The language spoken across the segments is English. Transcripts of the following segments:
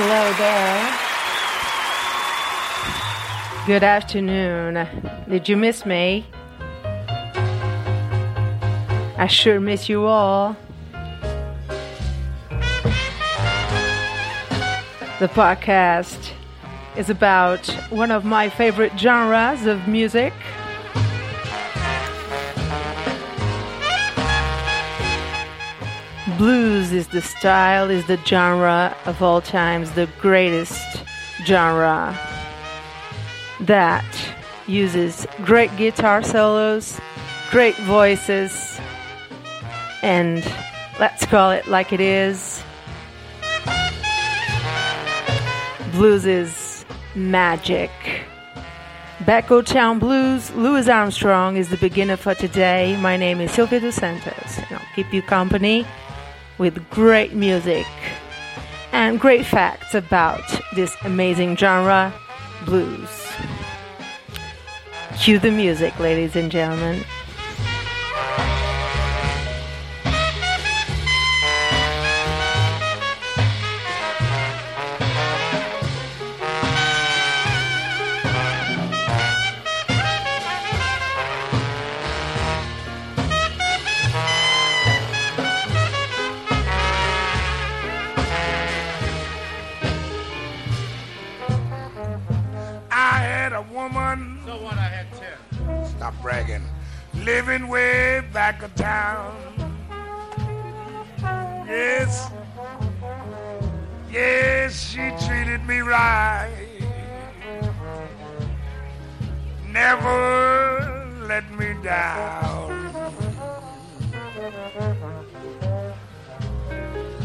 Hello there. Good afternoon. Did you miss me? I sure miss you all. The podcast is about one of my favorite genres of music. Blues is the style, is the genre of all times, the greatest genre that uses great guitar solos, great voices, and let's call it like it is. Blues is magic. Back o' Town Blues, Louis Armstrong is the beginner for today. My name is Silvia dos Santos, and I'll keep you company with great music and great facts about this amazing genre, blues. Cue the music, ladies and gentlemen. A woman. So what? I had ten. Stop bragging. Living way back of town. Yes. Yes, she treated me right. Never let me down.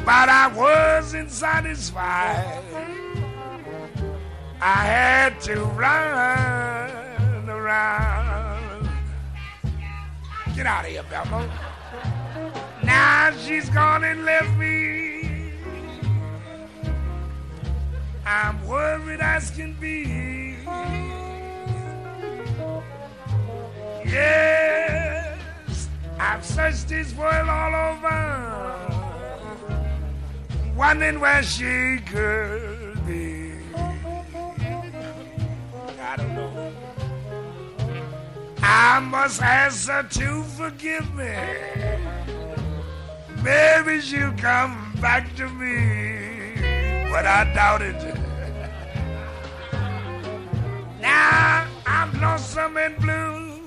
But I wasn't satisfied. I had to run around. Get out of here, Velma. Now she's gone and left me. I'm worried as can be. Yes, I've searched this world all over, wondering where she could I must ask her to forgive me. Maybe she'll come back to me, but I doubt it. Now I'm lonesome and blue,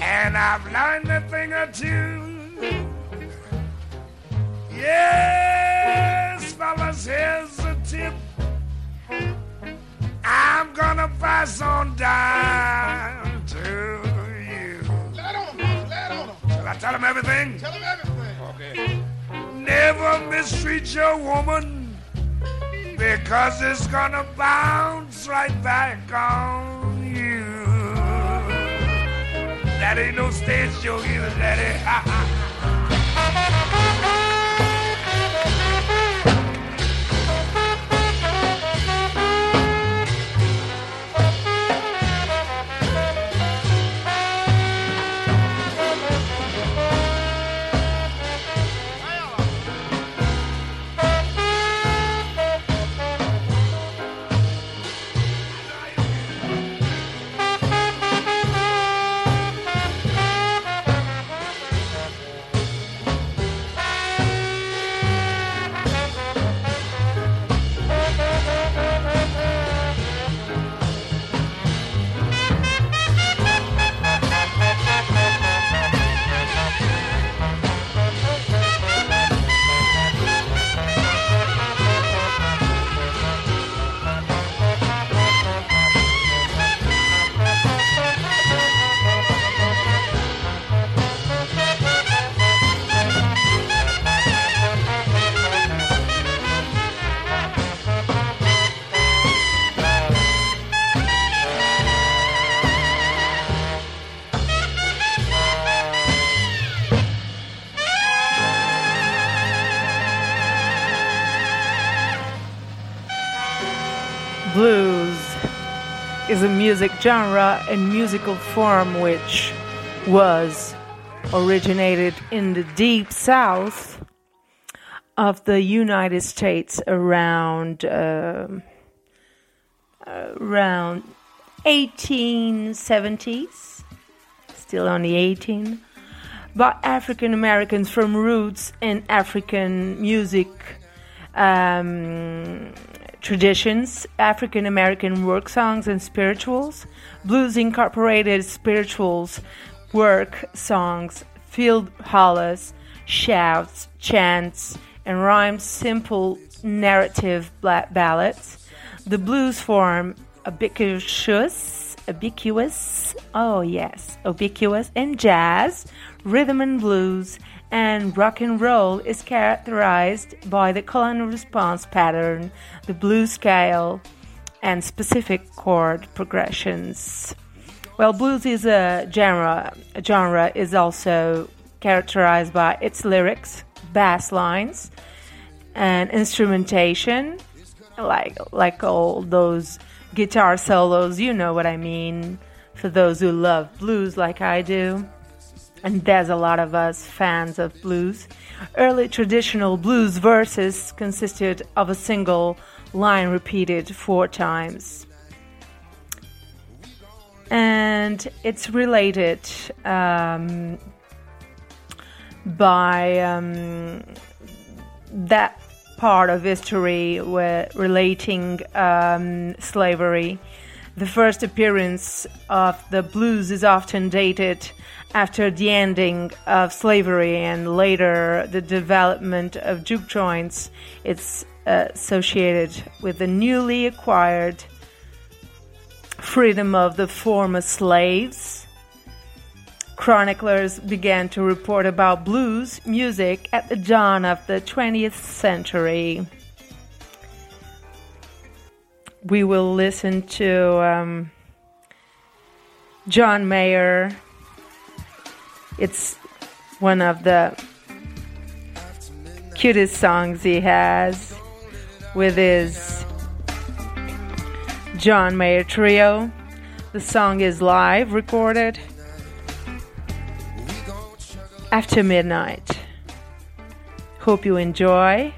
and I've learned a thing or two. Yes, fellas, here's a tip. I'm gonna pass on down to you. Let on him, let on him. Shall I tell him everything? Tell him everything. Okay. Never mistreat your woman because it's gonna bounce right back on you. That ain't no stage show either, Daddy. Is a music genre and musical form which was originated in the deep south of the United States around um around 1870s, still on the 18, by African Americans from roots in African music um, traditions, African American work songs and spirituals. Blues incorporated spirituals, work songs, field hollers, shouts, chants, and rhymes simple narrative ballads. The blues form ubiquitous, ubiquitous, oh yes, ubiquitous, and jazz, rhythm and blues, and rock and roll is characterized by the call and response pattern, the blues scale, and specific chord progressions. Well, blues is a genre. A genre is also characterized by its lyrics, bass lines, and instrumentation, like like all those guitar solos. You know what I mean. For those who love blues like I do, and there's a lot of us fans of blues. Early traditional blues verses consisted of a single line repeated four times. And it's related um, by um, that part of history where relating um, slavery. The first appearance of the blues is often dated after the ending of slavery and later the development of juke joints. It's uh, associated with the newly acquired freedom of the former slaves. Chroniclers began to report about blues music at the dawn of the 20th century. We will listen to um, John Mayer. It's one of the cutest songs he has with his John Mayer Trio. The song is live recorded after midnight. Hope you enjoy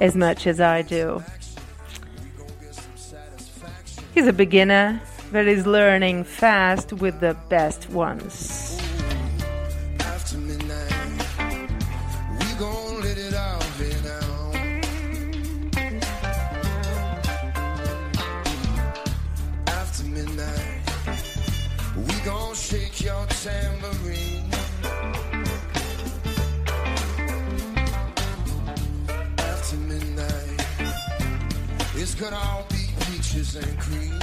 as much as I do. He's a beginner, but he's learning fast with the best ones. after midnight. We gon' let it all be now. After midnight, we gon' shake your tambourine. After midnight, it's gonna peaches and cream.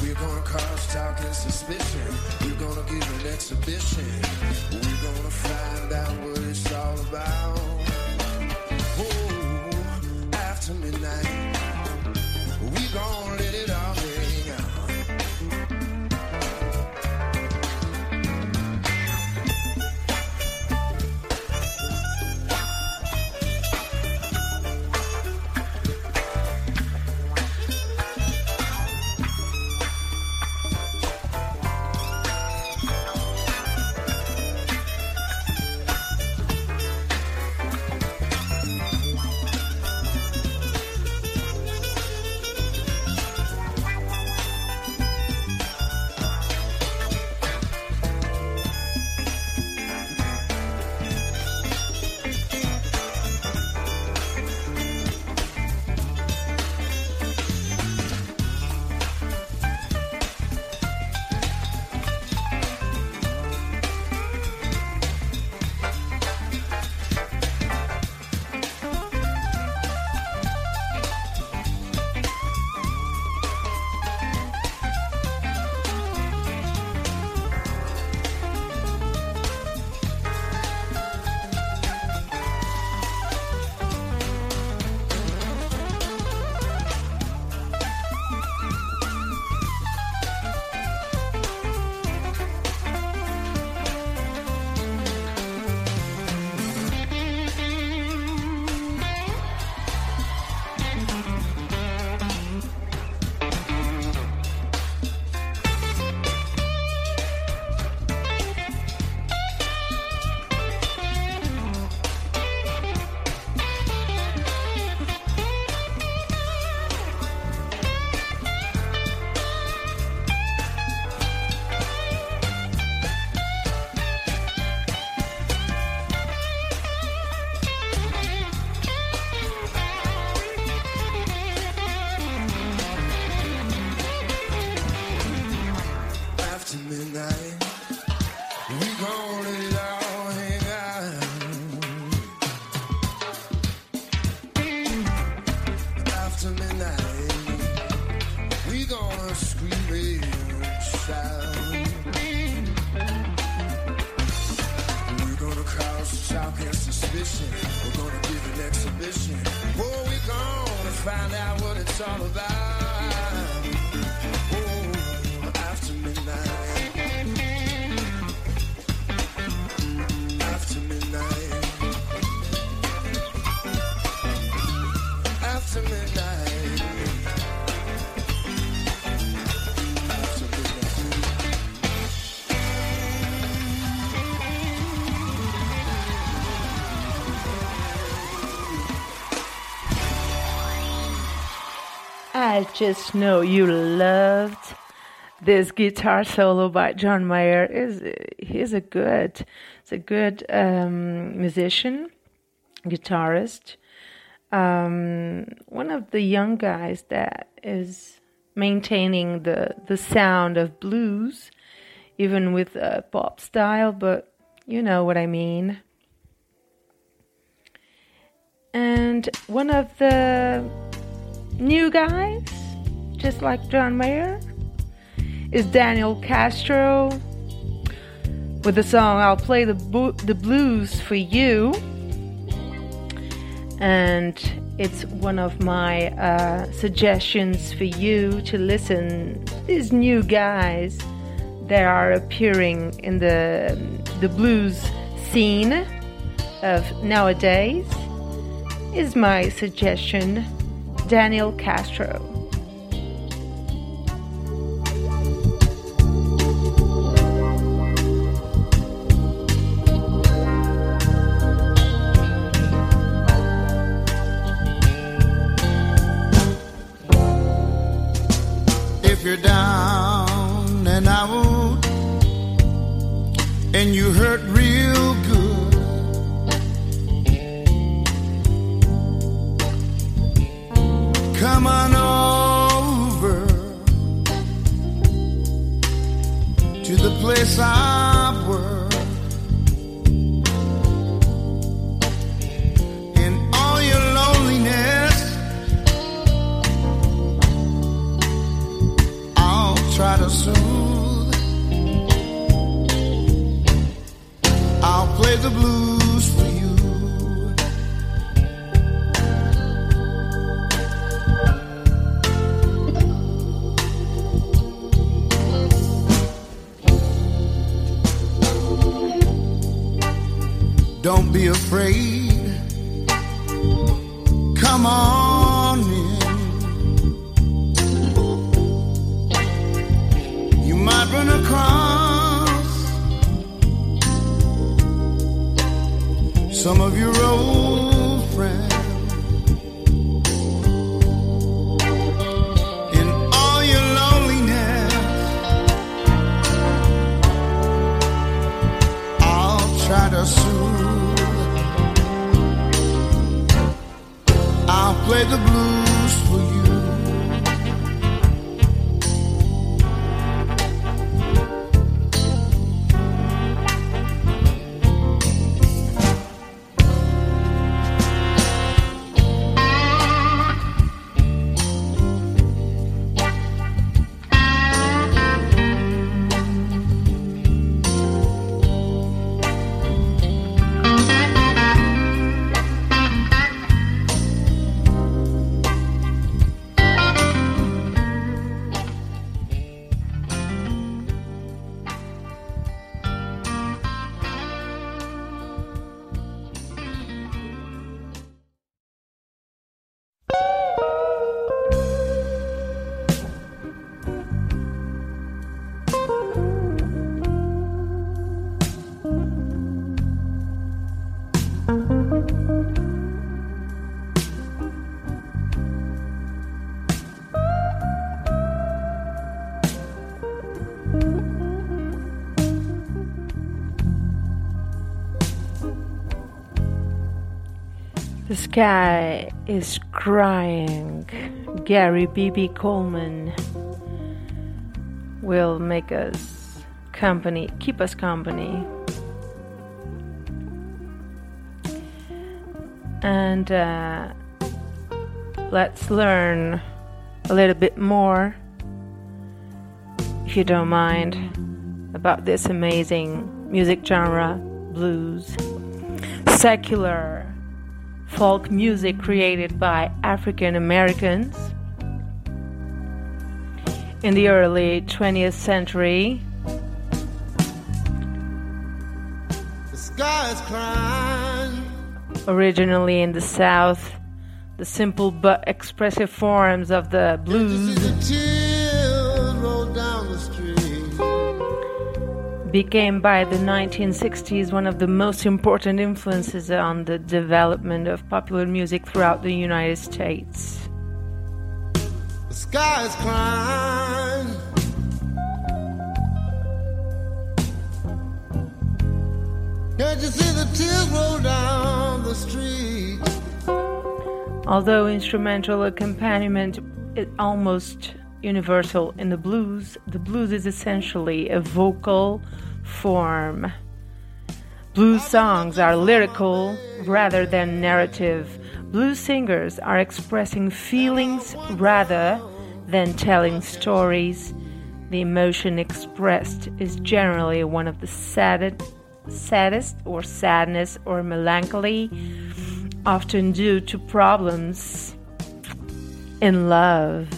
We're gonna cause talk and suspicion. We're gonna give an exhibition. We're gonna find out what it's all about. Just know you loved this guitar solo by John Mayer. Is he's a good, he's a good um, musician, guitarist. Um, one of the young guys that is maintaining the the sound of blues, even with a pop style. But you know what I mean. And one of the new guys, just like John Mayer, is Daniel Castro with the song "I'll Play the Bo- the Blues for You," and it's one of my uh, suggestions for you to listen. These new guys that are appearing in the the blues scene of nowadays is my suggestion. Daniel Castro. Down and out and you hurt real good, come on over to the place I soothe. I'll play the blues for you. Don't be afraid. Sky is crying. Gary B.B. Coleman will make us company, keep us company. And uh, let's learn a little bit more, if you don't mind, about this amazing music genre blues, secular folk music created by African Americans in the early 20th century. The sky is crying. Originally in the South, the simple but expressive forms of the blues became by the 1960s one of the most important influences on the development of popular music throughout the United States. The sky is crying. Can't you see the tears roll down the street? Although instrumental accompaniment is almost universal in the blues, the blues is essentially a vocal form. Blues songs are lyrical rather than narrative. Blues singers are expressing feelings rather than telling stories. The emotion expressed is generally one of the saddest, saddest or sadness or melancholy often due to problems in love.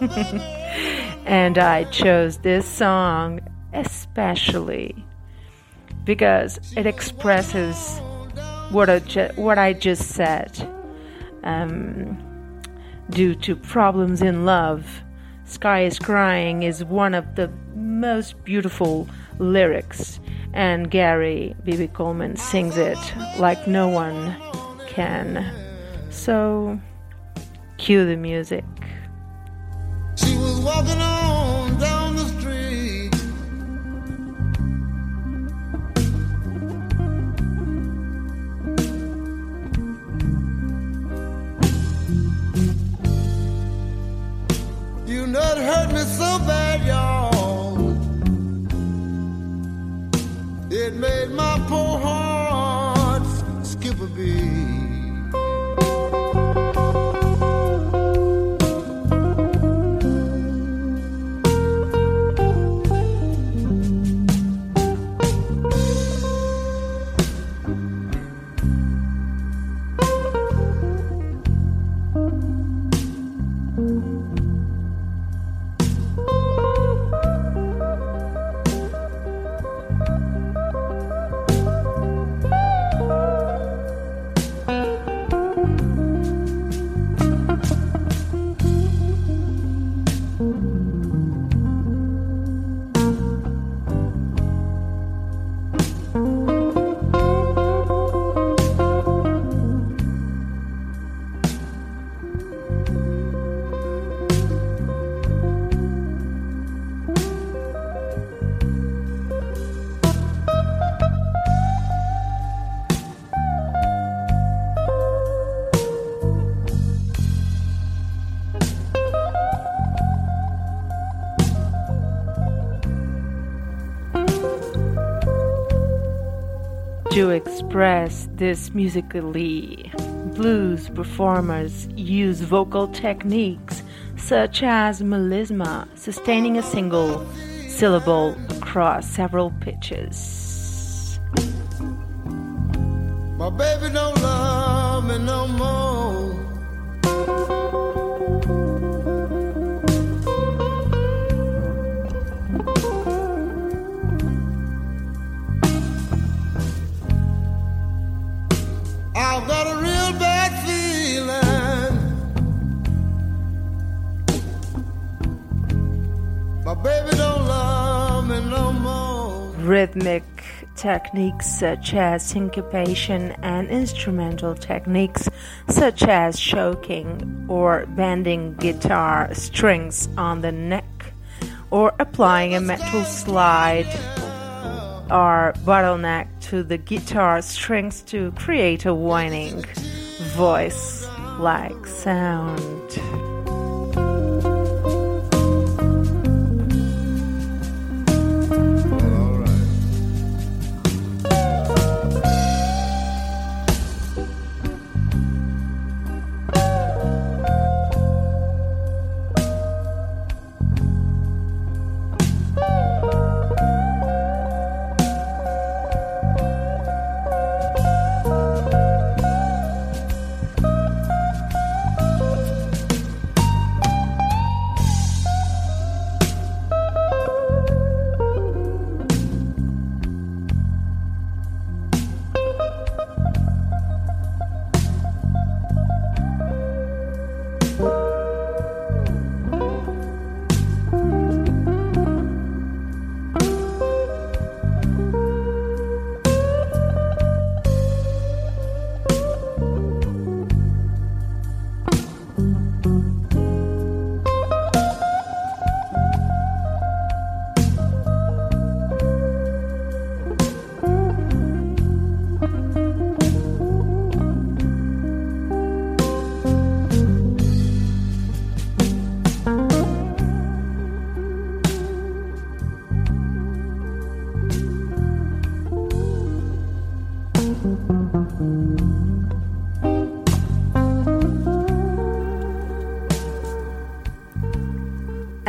And I chose this song especially because it expresses what I, ju- what I just said. Um, due to problems in love, Sky is Crying is one of the most beautiful lyrics, and Gary B.B. Coleman sings it like no one can. So, cue the music. Was walking on down the street. You hurt me so bad, y'all. It made my poor heart skip a beat. Express this musically, blues performers use vocal techniques such as melisma, sustaining a single syllable across several pitches. Techniques such as syncopation and instrumental techniques such as choking or bending guitar strings on the neck or applying a metal slide or bottleneck to the guitar strings to create a whining voice like sound.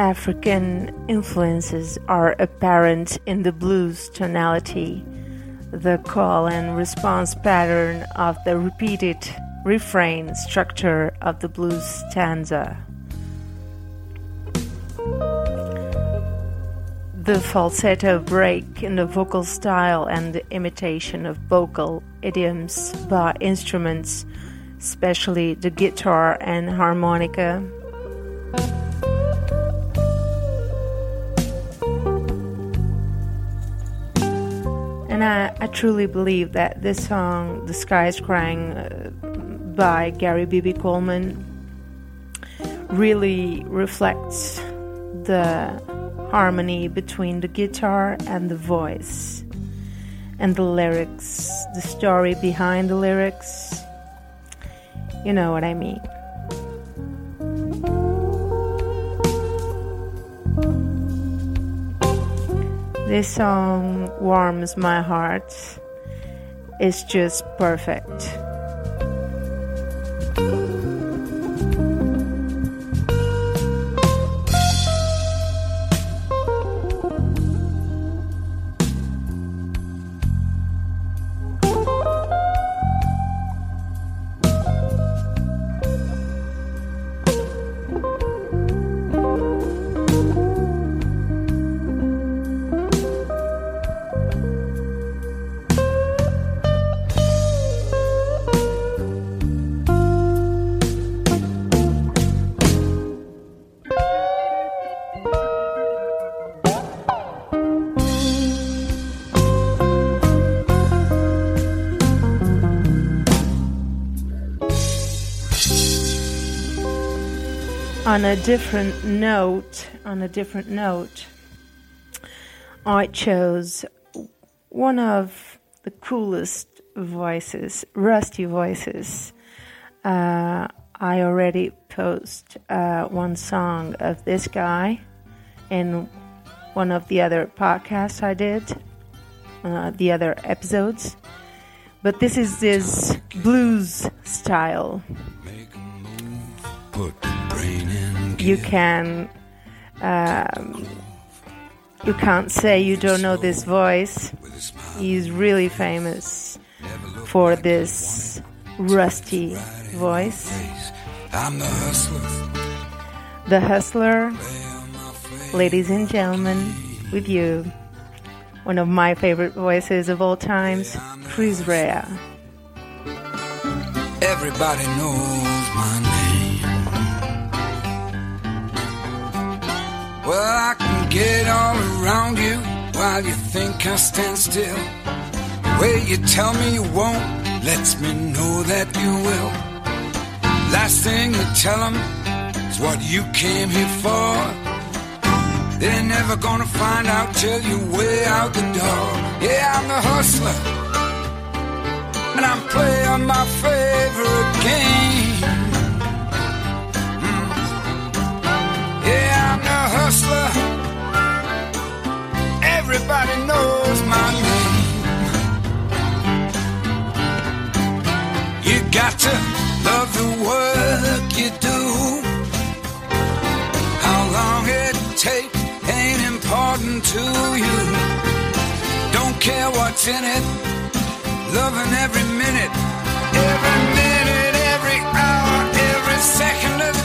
African influences are apparent in the blues tonality, the call and response pattern of the repeated refrain structure of the blues stanza. The falsetto break in the vocal style and the imitation of vocal idioms by instruments, especially the guitar and harmonica. And I, I truly believe that this song, The Sky is Crying uh, by Gary B.B. Coleman, really reflects the harmony between the guitar and the voice, and the lyrics, the story behind the lyrics. You know what I mean. This song warms my heart. It's just perfect. On a different note, on a different note, I chose one of the coolest voices, rusty voices. Uh, I already post uh, one song of this guy in one of the other podcasts I did, uh, the other episodes. But this is this blues style you can um, you can't say you don't know this voice. He's really famous for this rusty voice. I'm the hustler. the hustler. Ladies and gentlemen with you one of my favorite voices of all times chris rea. Everybody knows my name. Well, I can get all around you while you think I stand still. The way you tell me you won't lets me know that you will. Last thing you tell them is what you came here for. They're never gonna find out till you're way out the door. Yeah, I'm the hustler and I'm playing my favorite game. Mm. Yeah, hustler. Everybody knows my name. You got to love the work you do. How long it takes ain't important to you. Don't care what's in it loving every minute, every minute, every hour, every second of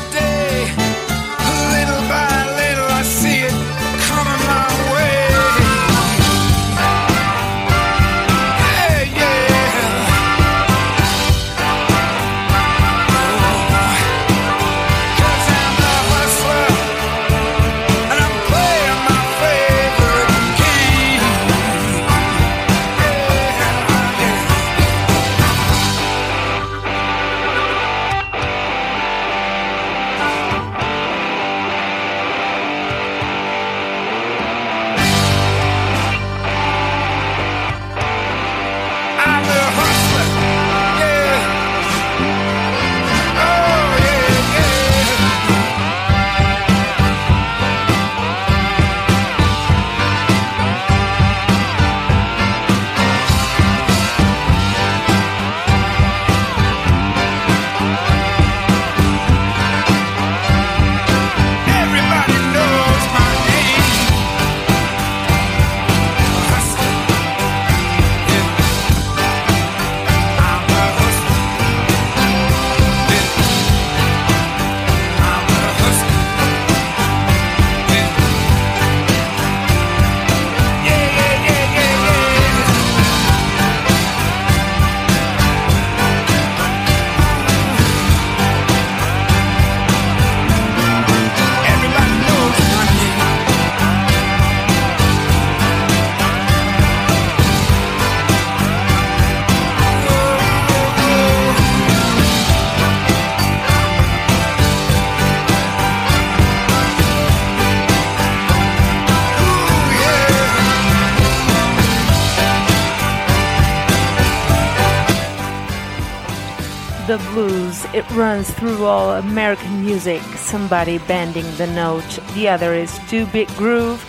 It runs through all American music. Somebody bending the note, the other is two bit groove.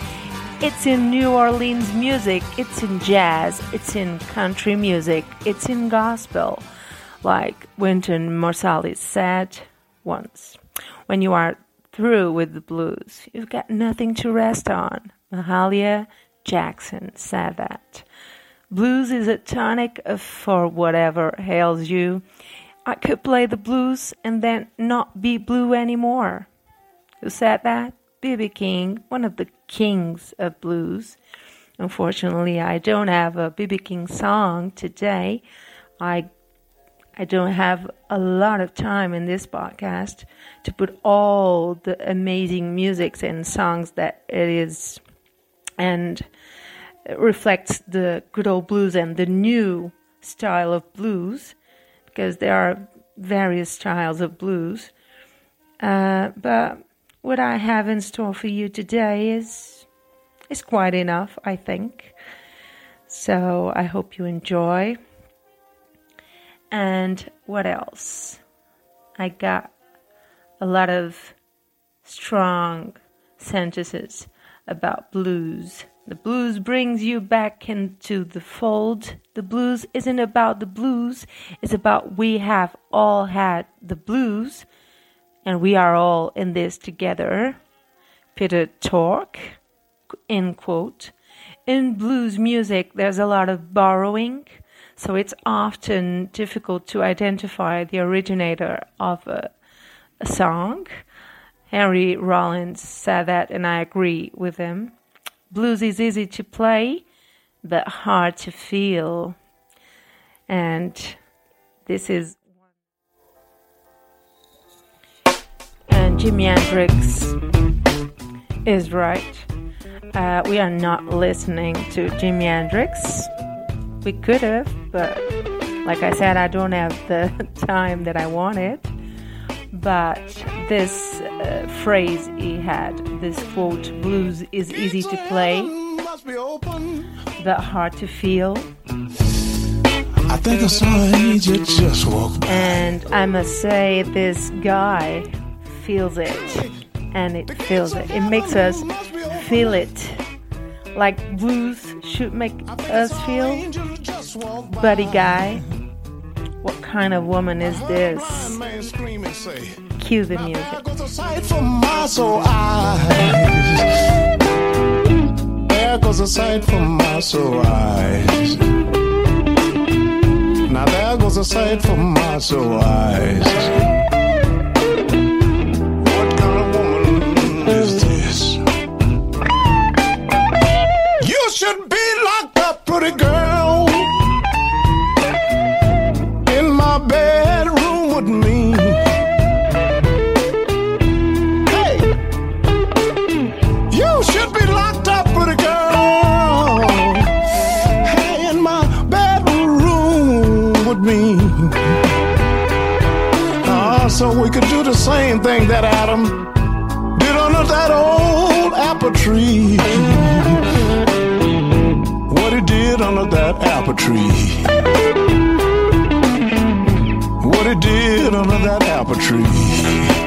It's in New Orleans music, it's in jazz, it's in country music, it's in gospel. Like Wynton Marsalis said once, when you are through with the blues, you've got nothing to rest on. Mahalia Jackson said that. Blues is a tonic for whatever ails you. I could play the blues and then not be blue anymore. Who said that? B.B. King, one of the kings of blues. Unfortunately, I don't have a B.B. King song today. I I don't have a lot of time in this podcast to put all the amazing musics and songs that it is and reflects the good old blues and the new style of blues because there are various styles of blues. Uh, but what I have in store for you today is is quite enough, I think. So I hope you enjoy. And what else? I got a lot of strong sentences about blues. The blues brings you back into the fold. The blues isn't about the blues, it's about we have all had the blues and we are all in this together. Peter Tork, end quote. In blues music, there's a lot of borrowing, so it's often difficult to identify the originator of a, a song. Henry Rollins said that, and I agree with him. Blues is easy to play, but hard to feel. And this is. And Jimi Hendrix is right. Uh, we are not listening to Jimi Hendrix. We could have, but like I said, I don't have the time that I wanted. But this uh, phrase he had, this quote, blues is easy to play, Must be open. but hard to feel. I think I saw an angel just walk by. And I must say, this guy feels it. And it feels it. It makes us feel it. Like blues should make us feel. Buddy guy, what kind of woman is this? Man scream and say, Cue the music. Oh, there goes a sight for my soul eyes. There oh, goes a sight for my soul eyes. Now there goes a sight for my soul eyes. Oh, same thing that Adam did under that old apple tree. What he did under that apple tree. What he did under that apple tree.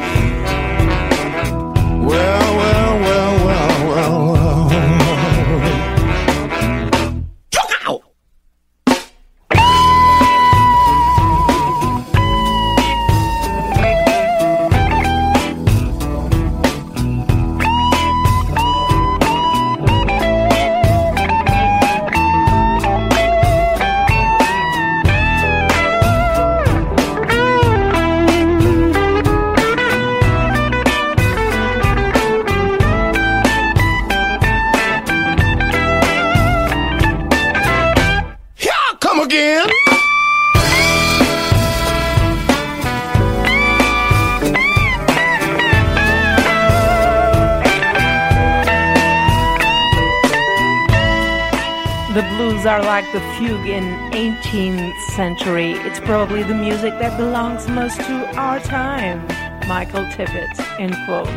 Fugue in 18th century. It's probably the music that belongs most to our time. Michael Tippett, end quote.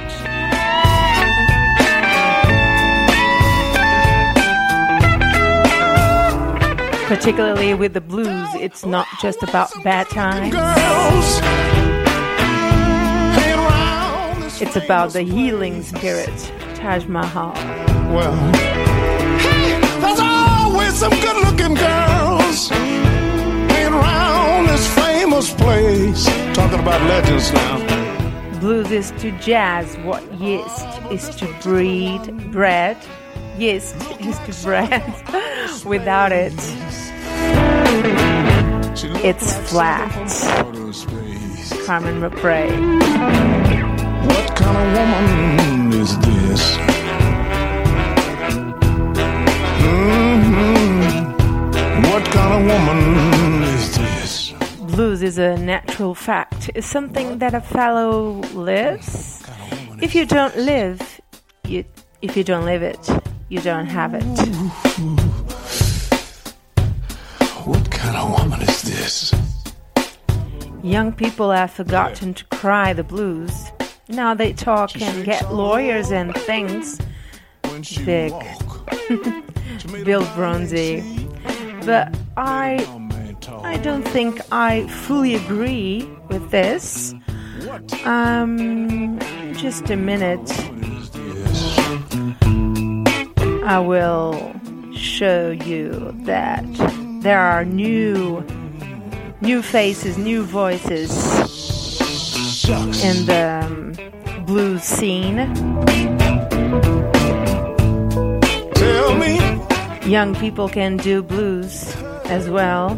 Particularly with the blues it's not just about bad times. Girls hanging around this It's about the healing spirit, Taj Mahal. Well, hey, there's always some good looking girls hanging around this famous place. Talking about legends now. Blues is to jazz what yeast is to breed bread. Yeast is to bread. Without it, It's flat. something from outer space. Carmen McRae. What kind of woman is this? Kind of woman is this? Blues is a natural fact. It's something that a fellow lives. If you don't live, you if you don't live it, you don't have it. What kind of woman is this? Young people have forgotten to cry the blues. Now they talk and get lawyers and things. Big. walk. She made a Bill Broonzy. But I. I don't think I fully agree with this. Um just a minute. woman is this? I will show you that there are new new faces, new voices in the um, blues scene. Tell me. Young people can do blues as well.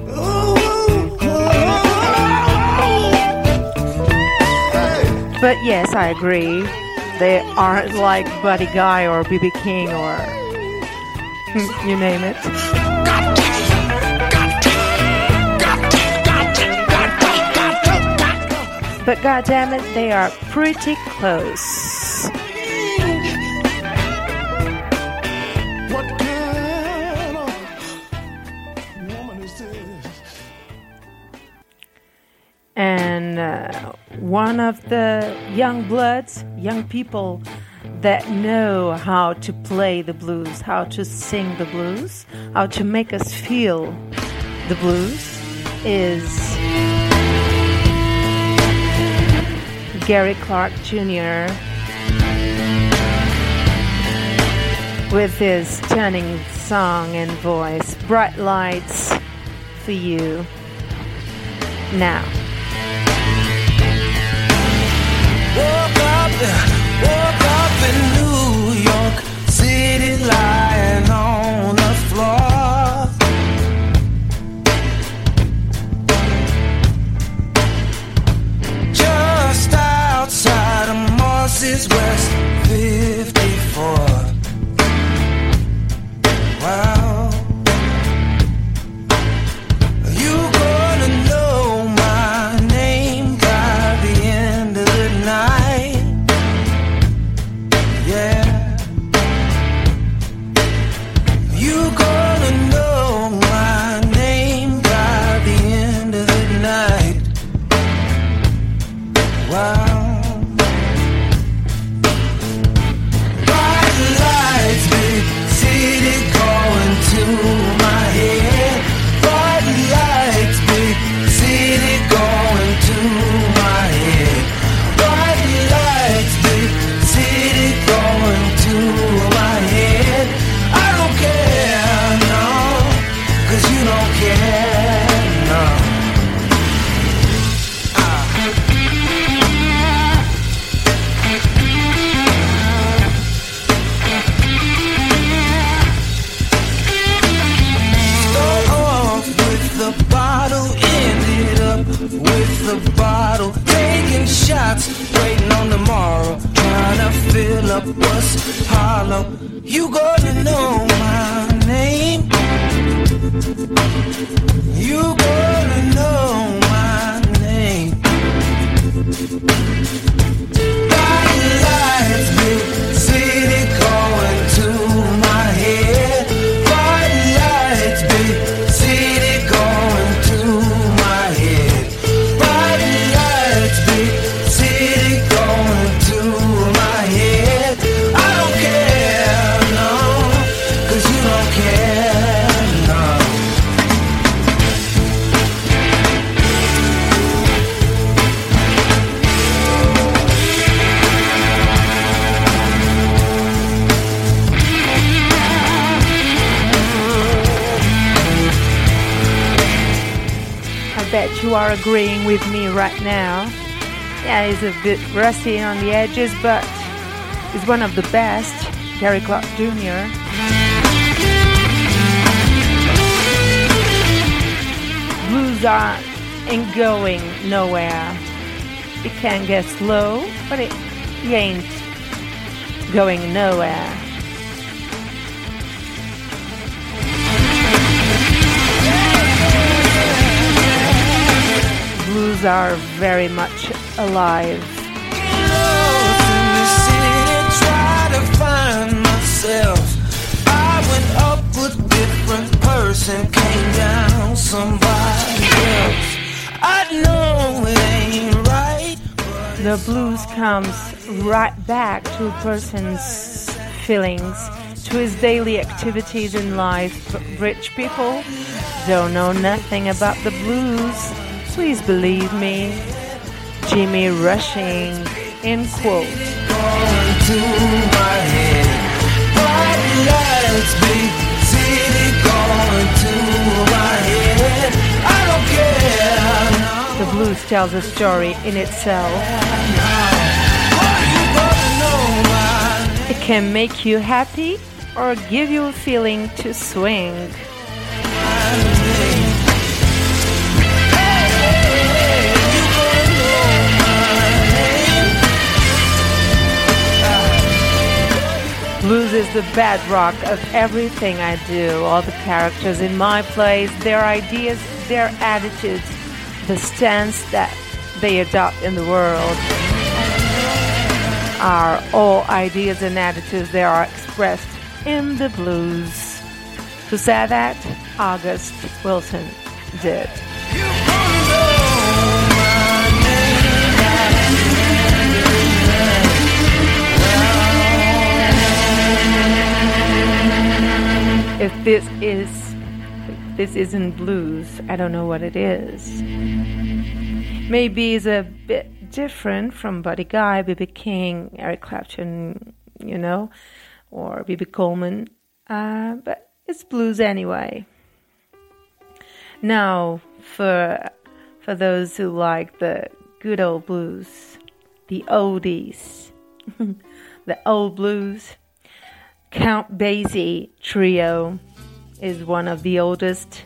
But yes, I agree. They aren't like Buddy Guy or BB King or you name it. But goddamn it, they are pretty close. And uh, one of the young bloods, young people that know how to play the blues, how to sing the blues, how to make us feel the blues, is Gary Clark Jr. with his stunning song and voice, Bright Lights for You. Now. Woke up, woke up in New York City, lying on the floor. Just outside of Mosses West 54. Wow. Agreeing with me right now. Yeah, he's a bit rusty on the edges, but he's one of the best. Gary Clark Jr. Blues are ain't going nowhere. It can get slow, but it ain't going nowhere. Know it ain't right. The blues comes right back to a person's feelings, to his daily activities in life. But rich people don't know nothing about the blues. Please believe me. Jimmy Rushing, in quote. The blues tells a story in itself. It can make you happy or give you a feeling to swing. Blues is the bedrock of everything I do. All the characters in my plays, their ideas, their attitudes, the stance that they adopt in the world are all ideas and attitudes that are expressed in the blues. Who said that? August Wilson did. If this is if this isn't blues, I don't know what it is. Maybe it's a bit different from Buddy Guy, B.B. King, Eric Clapton, you know, or B.B. Coleman, uh, but it's blues anyway. Now, for for those who like the good old blues, the oldies, the old blues, Count Basie Trio is one of the oldest,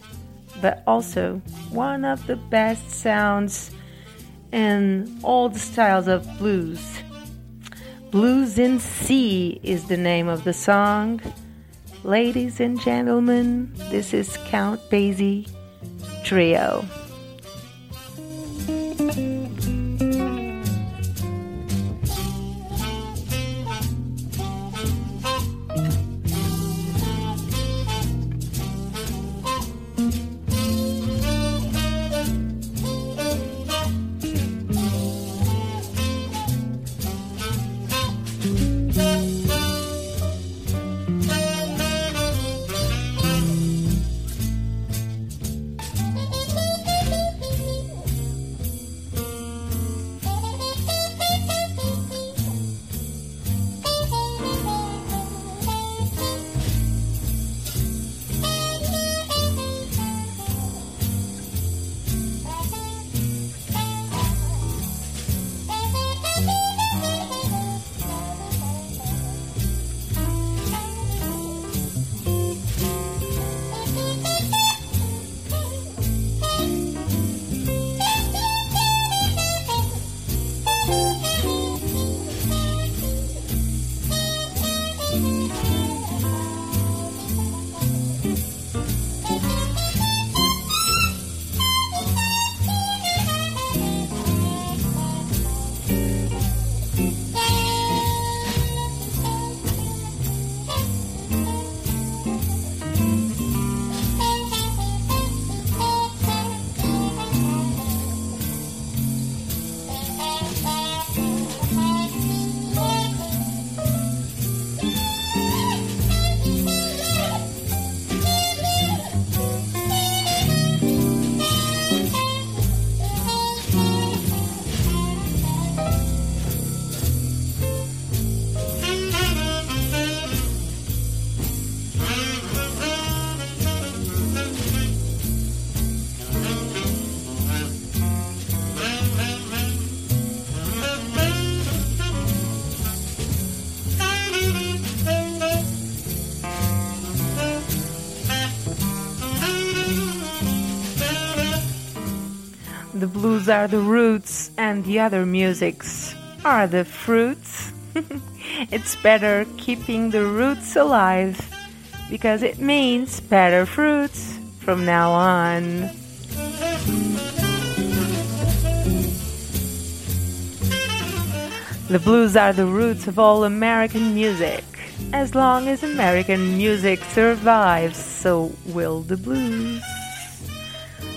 but also one of the best sounds in all the styles of blues. Blues in C is the name of the song. Ladies and gentlemen, this is Count Basie Trio. Blues are the roots and the other musics are the fruits. it's better keeping the roots alive because it means better fruits from now on. The blues are the roots of all American music. As long as American music survives, so will the blues.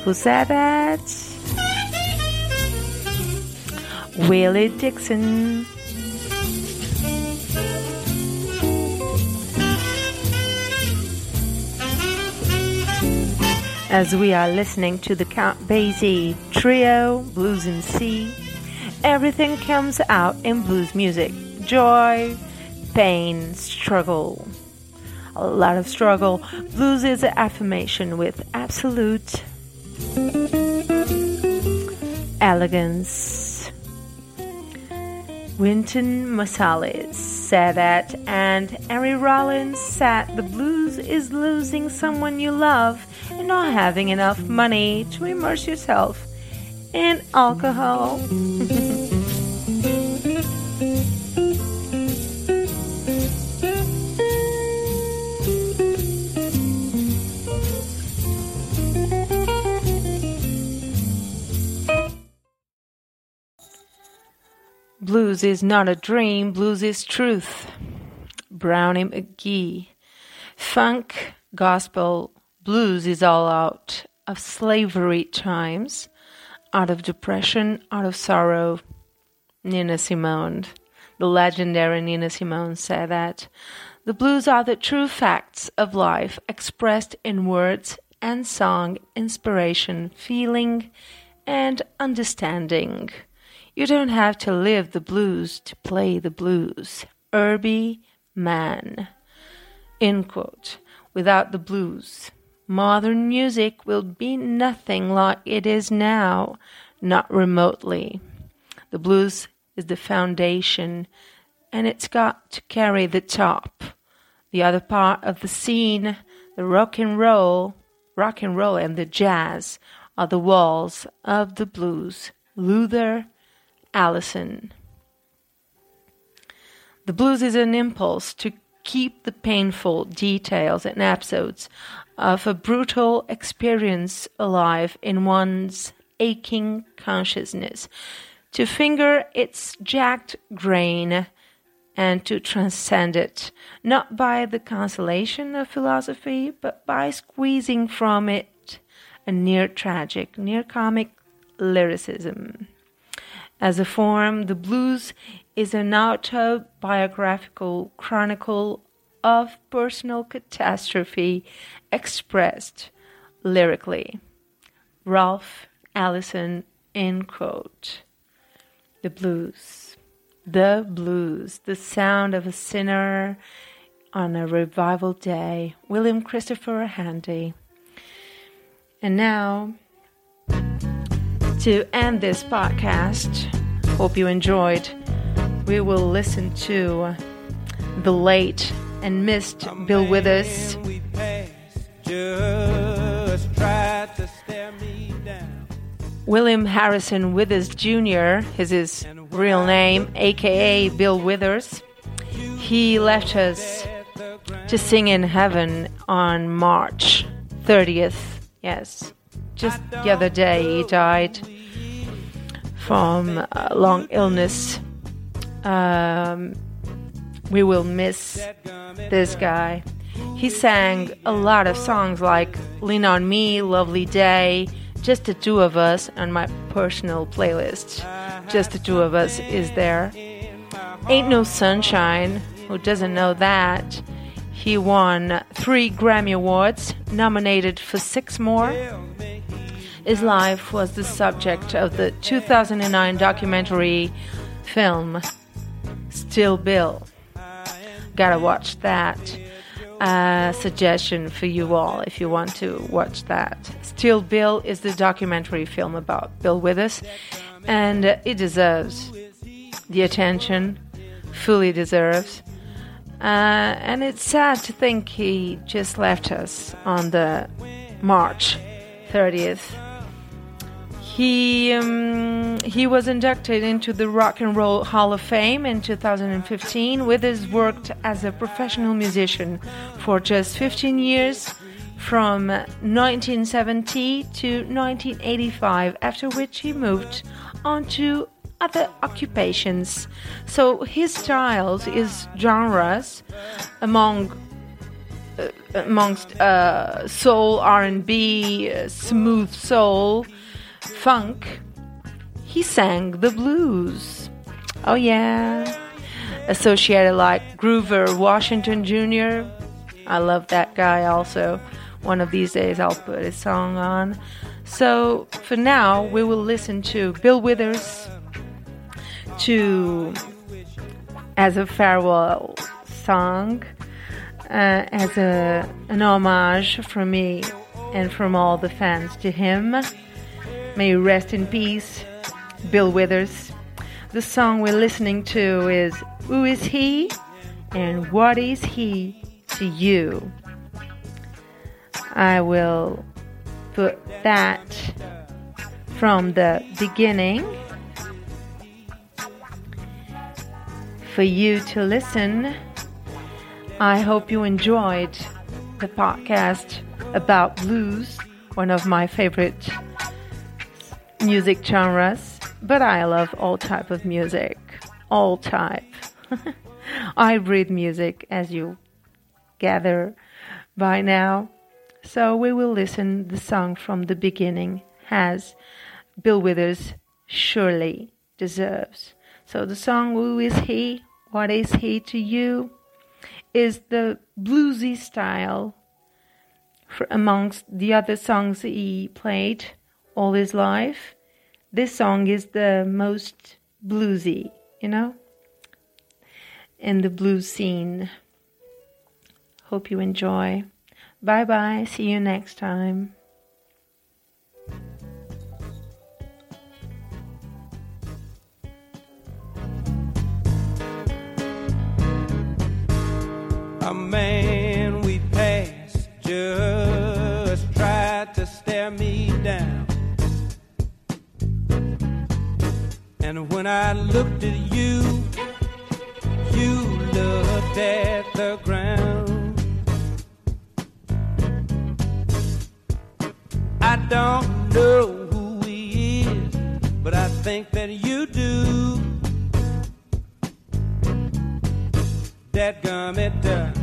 Who said that? Willie Dixon. As we are listening to the Count Basie trio, Blues in C, everything comes out in blues music joy, pain, struggle. A lot of struggle. Blues is an affirmation with absolute elegance. Wynton Marsalis said that, and Henry Rollins said the blues is losing someone you love and not having enough money to immerse yourself in alcohol. Blues is not a dream, blues is truth. Brownie McGhee. Funk, gospel, blues is all out of slavery times, out of depression, out of sorrow. Nina Simone, the legendary Nina Simone, said that the blues are the true facts of life expressed in words and song, inspiration, feeling, and understanding. You don't have to live the blues to play the blues. Herbie Mann. End quote. Without the blues, modern music will be nothing like it is now, not remotely. The blues is the foundation, and it's got to carry the top. The other part of the scene, the rock and roll, rock and roll and the jazz, are the walls of the blues. Luther Allison. The blues is an impulse to keep the painful details and episodes of a brutal experience alive in one's aching consciousness, to finger its jagged grain and to transcend it, not by the consolation of philosophy, but by squeezing from it a near tragic, near comic lyricism. As a form, the blues is an autobiographical chronicle of personal catastrophe expressed lyrically. Ralph Ellison, end quote. The blues. The blues. The sound of a sinner on a revival day. William Christopher Handy. And now, to end this podcast, hope you enjoyed. We will listen to the late and missed Bill Withers. William Harrison Withers Jr. is his real name, aka Bill Withers. He left us to sing in heaven on March 30th. Yes, just the other day he died from a long illness. Um, we will miss this guy. He sang a lot of songs like Lean on Me, Lovely Day, Just the Two of Us on my personal playlist. Just the Two of Us is there. Ain't No Sunshine, who doesn't know that? He won three Grammy Awards, nominated for six more. His life was the subject of the 2009 documentary film Still Bill. Gotta watch that. Uh, suggestion for you all if you want to watch that. Still Bill is the documentary film about Bill Withers, and it deserves the attention, fully deserves. Uh, and it's sad to think he just left us on the March 30th. He um, he was inducted into the Rock and Roll Hall of Fame in 2015. Withers worked as a professional musician for just 15 years, from 1970 to 1985. After which he moved on to other occupations. So his styles, his genres, among uh, amongst uh, soul, R&B, uh, smooth soul, funk, he sang the blues. Oh yeah, associated like Grover Washington Jr. I love that guy also. One of these days I'll put his song on. So for now, we will listen to Bill Withers to as a farewell song, uh, as a an homage from me and from all the fans to him. May rest in peace, Bill Withers. The song we're listening to is Who is He and What is He to You? I will put that from the beginning for you to listen. I hope you enjoyed the podcast about blues, one of my favorite music genres, but I love all type of music, all type. I read music as you gather by now. So we will listen the song from the beginning as Bill Withers surely deserves. So the song Who is He? What is He to You? is the bluesy style for amongst the other songs he played all his life. This song is the most bluesy, you know, in the blues scene. Hope you enjoy. Bye bye. See you next time. A man And when I looked at you, you looked at the ground. I don't know who he is, but I think that you do. That gummit,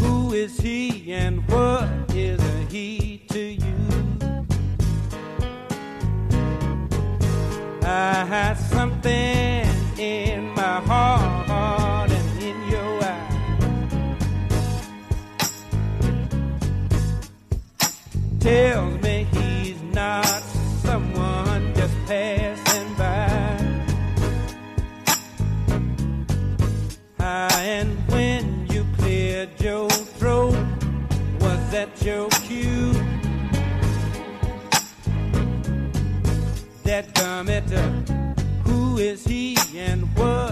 who is he and what is he to you? I had something in my heart and in your eye. Tells me he's not someone just passing by. Ah, and when you cleared your throat, was that your cue? that? Who is he and what?